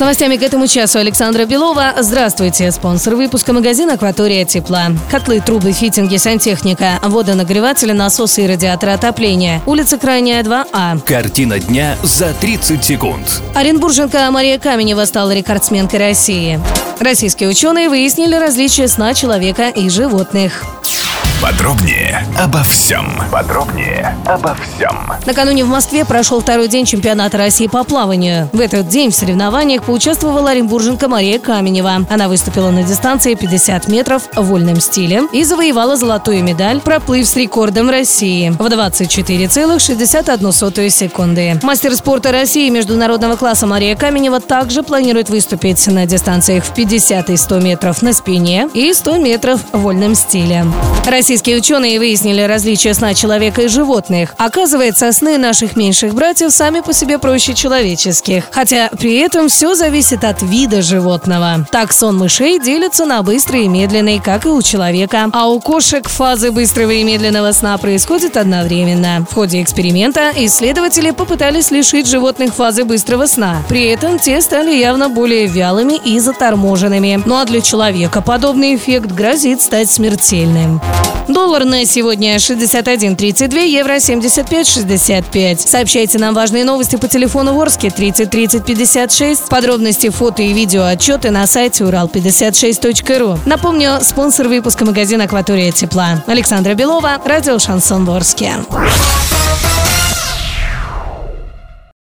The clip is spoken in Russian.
С новостями к этому часу Александра Белова. Здравствуйте. Спонсор выпуска магазин «Акватория тепла». Котлы, трубы, фитинги, сантехника, водонагреватели, насосы и радиаторы отопления. Улица Крайняя, 2А. Картина дня за 30 секунд. Оренбурженка Мария Каменева стала рекордсменкой России. Российские ученые выяснили различия сна человека и животных. Подробнее обо всем. Подробнее обо всем. Накануне в Москве прошел второй день чемпионата России по плаванию. В этот день в соревнованиях поучаствовала оренбурженка Мария Каменева. Она выступила на дистанции 50 метров в вольном стиле и завоевала золотую медаль, проплыв с рекордом России в 24,61 секунды. Мастер спорта России международного класса Мария Каменева также планирует выступить на дистанциях в 50 и 100 метров на спине и 100 метров в вольном стиле. Российские ученые выяснили различия сна человека и животных. Оказывается, сны наших меньших братьев сами по себе проще человеческих. Хотя при этом все зависит от вида животного. Так сон мышей делится на быстрый и медленный, как и у человека. А у кошек фазы быстрого и медленного сна происходят одновременно. В ходе эксперимента исследователи попытались лишить животных фазы быстрого сна. При этом те стали явно более вялыми и заторможенными. Ну а для человека подобный эффект грозит стать смертельным. Доллар на сегодня 61.32, евро 75.65. Сообщайте нам важные новости по телефону Ворске 30 30 56. Подробности, фото и видео отчеты на сайте урал56.ру. Напомню, спонсор выпуска магазин «Акватория тепла». Александра Белова, радио «Шансон Ворске».